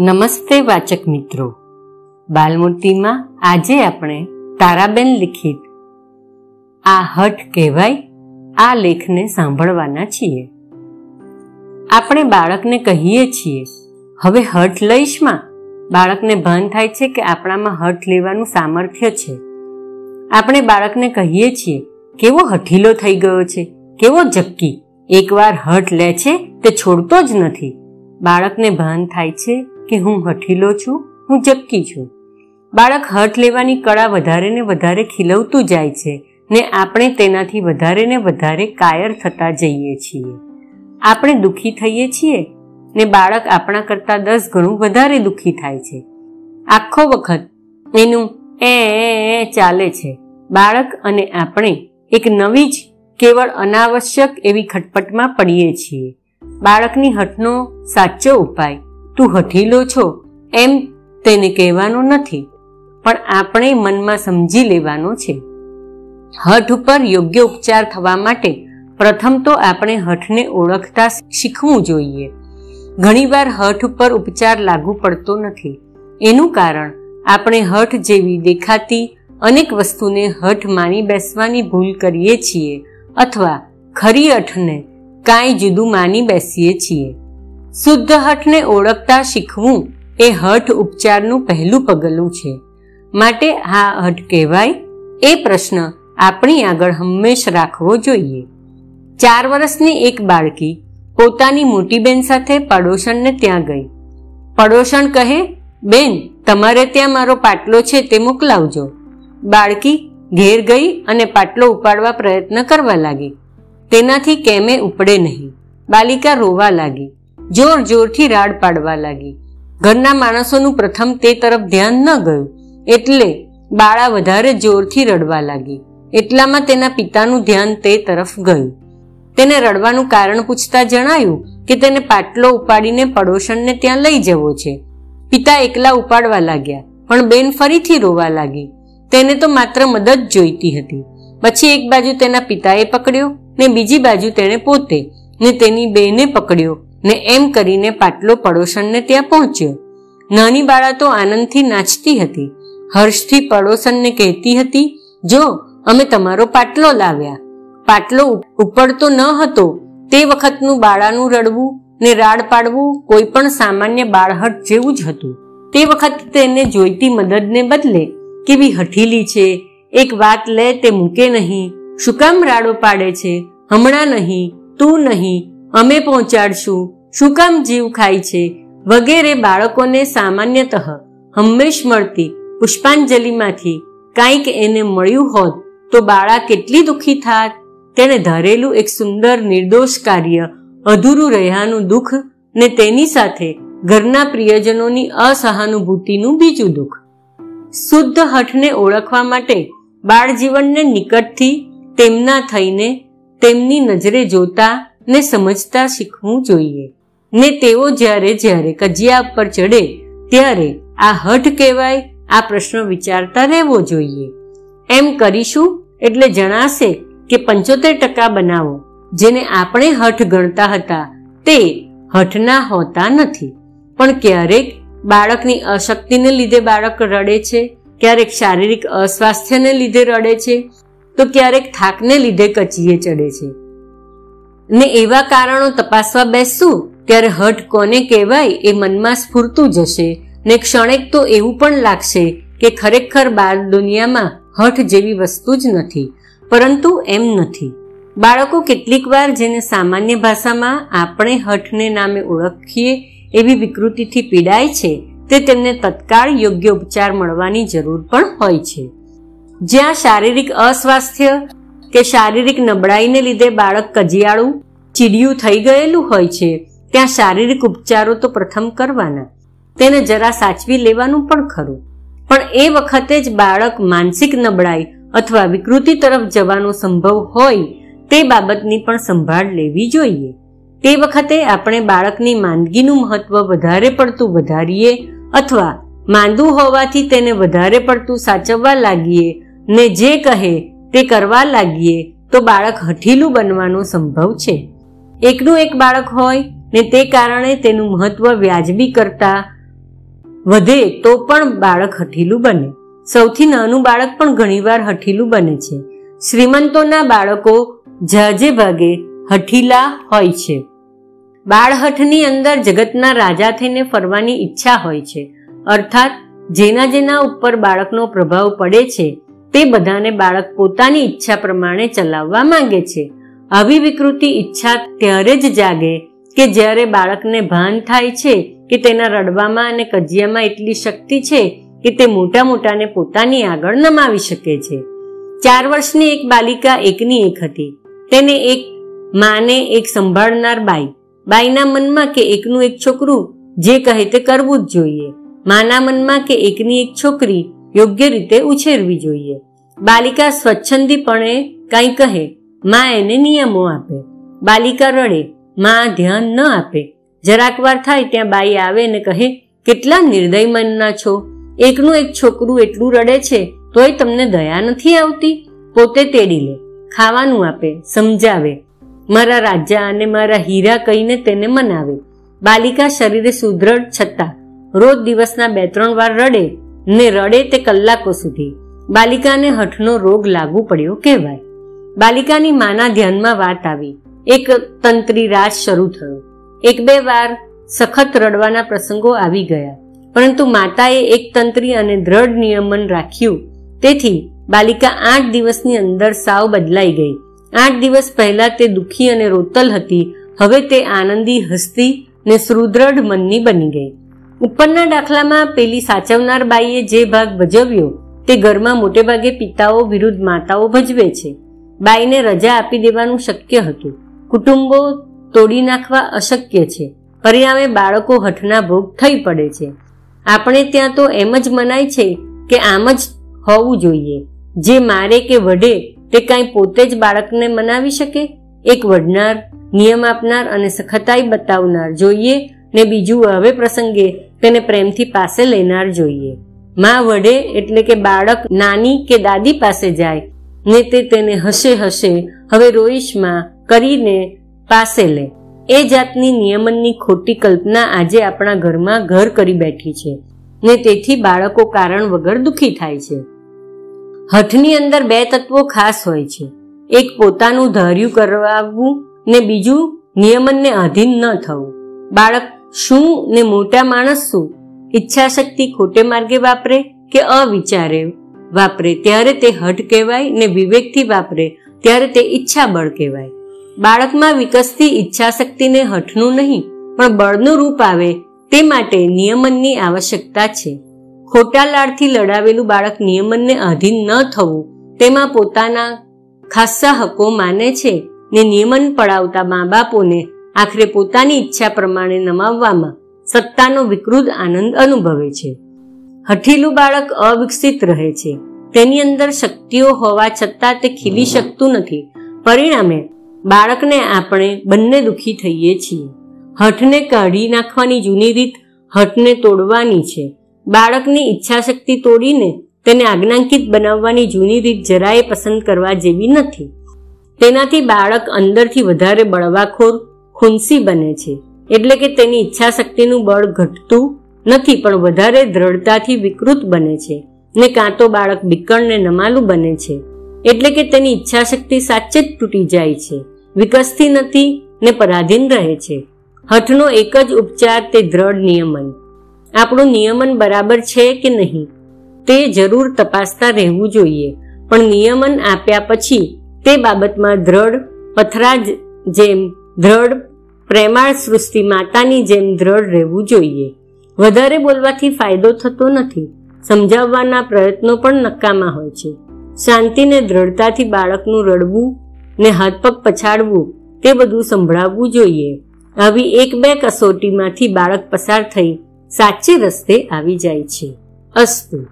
નમસ્તે વાચક મિત્રો. બાલમૂર્તિમાં આજે આપણે તારાબેન લિખિત આ હઠ કહેવાય, આ લેખને સાંભળવાના છીએ. આપણે બાળકને કહીએ છીએ, હવે હઠ લઈશમાં બાળકને ભાન થાય છે કે આપણામાં હઠ લેવાનું સામર્થ્ય છે. આપણે બાળકને કહીએ છીએ, કેવો હઠીલો થઈ ગયો છે, કેવો જક્કી એકવાર હઠ લે છે તે છોડતો જ નથી. બાળકને ભાન થાય છે કે હું હઠીલો છું, હું જક્કી છું. બાળક હઠ લેવાની કળા વધારે ને વધારે ખીલવતું જાય છે ને આપણે તેનાથી વધારે ને વધારે કાયર થતા જઈએ છીએ. આપણે દુઃખી થઈએ છીએ ને બાળક આપણા કરતાં દસ ગણું વધારે દુઃખી થાય છે. આખો વખત એનું એ ચાલે છે. બાળક અને આપણે એક નવી જ, કેવળ અનાવશ્યક એવી ખટપટમાં પડીએ છીએ. બાળકની હઠનો સાચો ઉપાય તું હઠીલો છો એમ તેને કહેવાનો નથી, પણ આપણે મનમાં સમજી લેવાનો છે. હઠ ઉપર યોગ્ય ઉપચાર થવા માટે પ્રથમ તો આપણે હઠને ઓળખતા શીખવું જોઈએ. ઘણીવાર હઠ ઉપર ઉપચાર લાગુ પડતો નથી. એનું કારણ, આપણે હઠ જેવી દેખાતી અનેક વસ્તુને હઠ માની બેસવાની ભૂલ કરીએ છીએ, અથવા ખરી હઠને કાંઈ જુદું માની બેસીએ છીએ. શુદ્ધ હઠને ઓળખતા શીખવું એ હઠ ઉપચારનું પહેલું પગલું છે. માટે આ હઠ કહેવાય, એ પ્રશ્ન આપણી આગળ હંમેશ રાખવો જોઈએ. ચાર વર્ષની એક બાળકી પોતાની મોટી બેન સાથે પડોશણને ત્યાં ગઈ. પડોશણ કહે, બેન, તમારે ત્યાં મારો પાટલો છે, તે મોકલાવજો. બાળકી ઘેર ગઈ અને પાટલો ઉપાડવા પ્રયત્ન કરવા લાગી. તેનાથી કેમે ઉપડે નહીં. બાલિકા રોવા લાગી. જોર જોરથી રાડ પાડવા લાગી. ઘરના માણસોનું પ્રથમ તે તરફ ધ્યાન ન ગયું, એટલે બાળા વધારે જોરથી રડવા લાગી. એટલામાં તેના પિતાનું ધ્યાન તે તરફ ગયું. તેને રડવાનું કારણ પૂછતા જણાયું કે તેને પાટલો ઉપાડીને પડોશણને ત્યાં લઈ જવો છે. પિતા એકલા ઉપાડવા લાગ્યા, પણ બેન ફરીથી રોવા લાગી. તેને તો માત્ર મદદ જોઈતી હતી. પછી એક બાજુ તેના પિતાએ પકડ્યો ને બીજી બાજુ તેણે પોતે ને તેની બેને પકડ્યો. ને એમ કરીને પાટલો પડોશણને ત્યાં પહોંચ્યો. નાની બાળા તો આનંદથી નાચતી હતી. હર્ષથી પડોશનને કહેતી હતી, જો, અમે તમારો પાટલો લાવ્યા. પાટલો ઉપડતો ન હતો. તે વખતનું બાળાનું રડવું ને રાડ પાડવું કોઈ પણ સામાન્ય બાળહટ જેવું જ હતું. તે વખત તેને જોઈતી મદદને બદલે, કેવી હઠીલી છે. એક વાત લે તે મૂકે નહીં. શું કામ રાડો પાડે છે? હમણાં નહીં. તું નહીં. અમે પહોંચાડશું. શું કામ જીવ ખાય છે? વગેરે બાળકોને સામાન્યતઃ હંમેશ મળતી પુષ્પાંજલિમાંથી કાંઈક એને મળ્યું હોત તો બાળા કેટલી દુઃખી થાત. તેણે ધરેલું એક સુંદર નિર્દોષ કાર્ય અધૂરું રહ્યાનું દુઃખ ને તેની સાથે ઘરના પ્રિયજનોની અસહાનુભૂતિનું બીજું દુઃખ. શુદ્ધ હઠને ઓળખવા માટે બાળ જીવનને નિકટથી તેમના થઈને તેમની નજરે જોતા ને સમજતા શીખવું જોઈએ. ને તેઓ જ્યારે જ્યારે કજિયા પર ચડે, ત્યારે આ હઠ કહેવાય, આ પ્રશ્ન વિચારતા રહેવો જોઈએ. એમ કરીશું એટલે જણાશે કે પંચોતેર ટકા બનાવો, જેને આપણે હઠ ગણતા હતા, તે હઠના હોતા નથી. પણ ક્યારેક બાળકની અશક્તિને લીધે બાળક રડે છે, ક્યારેક શારીરિક અસ્વાસ્થ્યને લીધે રડે છે, તો ક્યારેક થાકને લીધે કચીએ ચડે છે. ને એવા કારણો તપાસવા બેસશું ત્યારે હઠ કોને કહેવાય એ મનમાં સ્ફૂરતું જશે. ને ક્ષણેક તો એવું પણ લાગશે કે ખરેખર બાર દુનિયામાં હઠ જેવી વસ્તુ જ નથી, પરંતુ એમ નથી. બાળકો કેટલીક વાર જેને સામાન્ય ભાષામાં આપણે હઠને નામે ઓળખીએ એવી વિકૃતિથી પીડાય છે, તે તેમને તત્કાળ યોગ્ય ઉપચાર મળવાની જરૂર પણ હોય છે. જ્યાં શારીરિક અસ્વાસ્થ્ય કે શારીરિક નબળાઈને લીધે બાળક કજિયાળું, ચીડિયું થઈ ગયેલું હોય છે, ત્યાં શારીરિક ઉપચારો તો પ્રથમ કરવાના. તેને જરા સાચવી લેવાનું પણ ખરું. પણ એ વખતે જ બાળક માનસિક નબળાઈ અથવા વિકૃતિ તરફ જવાનો સંભવ હોય, તે બાબતની પણ સંભાળ લેવી જોઈએ. તે વખતે આપણે બાળકની માંદગીનું મહત્વ વધારે પડતું વધારીએ અથવા માંદું હોવાથી તેને વધારે પડતું સાચવવા લાગીએ ને જે કહે તે કરવા લાગીએ તો બાળક હઠીલું બનવાનો સંભવ છે. એકનું એક બાળક હોય ને તે કારણે તેનું મહત્વ વ્યાજબી કરતા વધે તો પણ બાળક હઠીલું બને. સૌથી નાનું બાળક પણ ઘણીવાર હઠીલું બને છે. શ્રીમંતોના બાળકો જાજે ભાગે હઠીલા હોય છે. બાળહઠની અંદર જગતના રાજા થઈને ફરવાની ઈચ્છા હોય છે. અર્થાત, જેના જેના ઉપર બાળકનો પ્રભાવ પડે છે તે બધાને બાળક પોતાની ઈચ્છા પ્રમાણે ચલાવવા માંગે છે. આવી વિકૃતિ ઈચ્છા ત્યારે જ જાગે કે જ્યારે બાળકને ભાન થાય છે કે તેના રડવામાં અને કજિયામાં એટલી શક્તિ છે કે તે મોટા મોટાને પોતાની આગળ નમાવી શકે છે. ચાર વર્ષની એક બાલિકા એકની એક હતી. તેને એક માને એક સંભાળનાર બાઈ. બાઈના મનમાં કે એકનું એક છોકરું જે કહે તે કરવું જ જોઈએ. માના મનમાં કે એકની એક છોકરી યોગ્ય રીતે ઉછેરવી જોઈએ. બાલિકા સ્વચ્છંદીપણે કંઈ કહે, માં એને નિયમો આપે. બાલિકા રડે, માં ધ્યાન ન આપે. જરાક વાર થાય ત્યાં બાઈ આવે ને કહે, કેટલા નિર્દય મનના છો. એકનું એક છોકરું એટલું રડે છે, તોય તમને દયા નથી આવતી. પોતે તેડી લે, ખાવાનું આપે, સમજાવે. મારા રાજા અને મારા હીરા કહીને તેને મનાવે. બાલિકા શરીરે સુદ્રઢ છતાં, રોજ દિવસના બે ત્રણ વાર રડે ને રડે તે કલાકો સુધી. બાલિકાને હઠનો રોગ લાગુ પડ્યો કહેવાય. બાલિકાની માના ધ્યાનમાં વાત આવી. એક તંત્રી રાજ શરૂ થયો. એક બે વાર સખત રડવાના પ્રસંગો આવી ગયા. પરંતુ માતાએ એક તંત્રી અને દ્રઢ નિયમન રાખ્યું. તેથી બાલિકા આઠ દિવસની અંદર સાવ બદલાઈ ગઈ. આઠ દિવસ પહેલા તે દુઃખી અને રોતલ હતી. હવે તે આનંદી, હસતી ને સુદૃઢ મનની બની ગઈ. ઉપરના દાખલામાં પેલી સાચવનાર બાઈએ જે ભાગ ભજવ્યો, તે ઘરમાં મોટે ભાગે પિતાઓ વિરુદ્ધ માતાઓ ભજવે છે. બાઈને રજા આપી દેવાનું શક્ય હતું. કુટુંબો તોડી નાખવા અશક્ય છે. પરિણામે બાળકો હઠના ભોગ થઈ પડે છે. આપણે ત્યાં તો એમ જ મનાય છે કે આમ જ હોવું જોઈએ. જે મારે કે વઢે, તે કાંઈ પોતે જ બાળકને મનાવી શકે? એક વઢનાર, નિયમ આપનાર અને સખતાઈ બતાવનાર. જોઈએ ને બીજું હવે પ્રસંગે તેને પ્રેમથી પાસે લેનાર જોઈએ. માં વઢે એટલે કે બાળક નાની કે દાદી પાસે જાય ને તે તેને હશે હશે હવે રોઈશમાં કરીને પાસે લે. એ જાતની નિયમનની ખોટી કલ્પના આજે આપણા ઘરમાં ઘર કરી બેઠી છે ને તેથી બાળકો કારણ વગર દુખી થાય છે. હઠની અંદર બે તત્વો ખાસ હોય છે. એક પોતાનું ધાર્યું કરવાવું ને બીજું નિયમનને અધીન ન થવું. બાળક શું ને મોટા માણસ શું? ઈચ્છા શક્તિ ખોટે માર્ગે વાપરે કે અવિચારે? વાપરે ત્યારે તે હઠ કહેવાય ને વિવેકથી વાપરે ત્યારે તે ઈચ્છા બળ કહેવાય. બાળકમાં વિકસતી ઈચ્છા શક્તિને હઠનું નહીં, પણ બળનું રૂપ આવે તે માટે નિયમનની આવશ્યકતા છે. ખોટા લાડથી લડાવેલું બાળક નિયમનને આધીન ન થવું, તેમાં પોતાના ખાસ્સા હકો માને છે ને નિયમન પડાવતા મા બાપોને આખરે પોતાની ઈચ્છા પ્રમાણે નમાવવામાં સત્તાનો વિકૃત આનંદ અનુભવે છે. હઠીલું બાળક અવિકસિત રહે છે. તેની અંદર શક્તિઓ હોવા છતાં તે ખીલી શકતું નથી. પરિણામે બાળકને આપણે બંને દુઃખી થઈએ છીએ. હઠને કાઢી નાખવાની જૂની રીત હઠને તોડવાની છે. બાળકની ઈચ્છાશક્તિ તોડીને તેને આજ્ઞાંકિત બનાવવાની જૂની રીત જરાય પસંદ કરવા જેવી નથી. તેનાથી બાળક અંદરથી વધારે બળવાખોર ખુંસી બને છે. એટલે કે તેની ઈચ્છાશક્તિનું બળ ઘટતું નથી, પણ વધારે દ્રઢતાથી વિકૃત બને છે ને કાં તો બાળક બિકણ ને નમાલું બને છે. એટલે કે તેની ઈચ્છાશક્તિ સાચે જ તૂટી જાય છે, વિકસતી નથી ને પરાધીન રહે છે. હઠનો એક જ ઉપચાર તે દ્રઢ નિયમન. આપણું નિયમન બરાબર છે કે નહીં? તે જરૂર તપાસતા રહેવું જોઈએ. પણ નિયમન આપ્યા પછી તે બાબતમાં દ્રઢ પથરા જેમ દ્રઢ પ્રેમાળ સૃષ્ટિ માતાની જેમ દ્રઢ રહેવું જોઈએ. વધારે બોલવાથી ફાયદો થતો નથી. સમજાવવાના પ્રયત્નો પણ નકામા હોય છે. શાંતિને દ્રઢતાથી બાળકનું રડવું ને હાથ પગ પછાડવું તે બધું સંભળાવવું જોઈએ. આવી એક બે કસોટીમાંથી બાળક પસાર થઈ સાચે રસ્તે આવી જાય છે. અસ્તુ.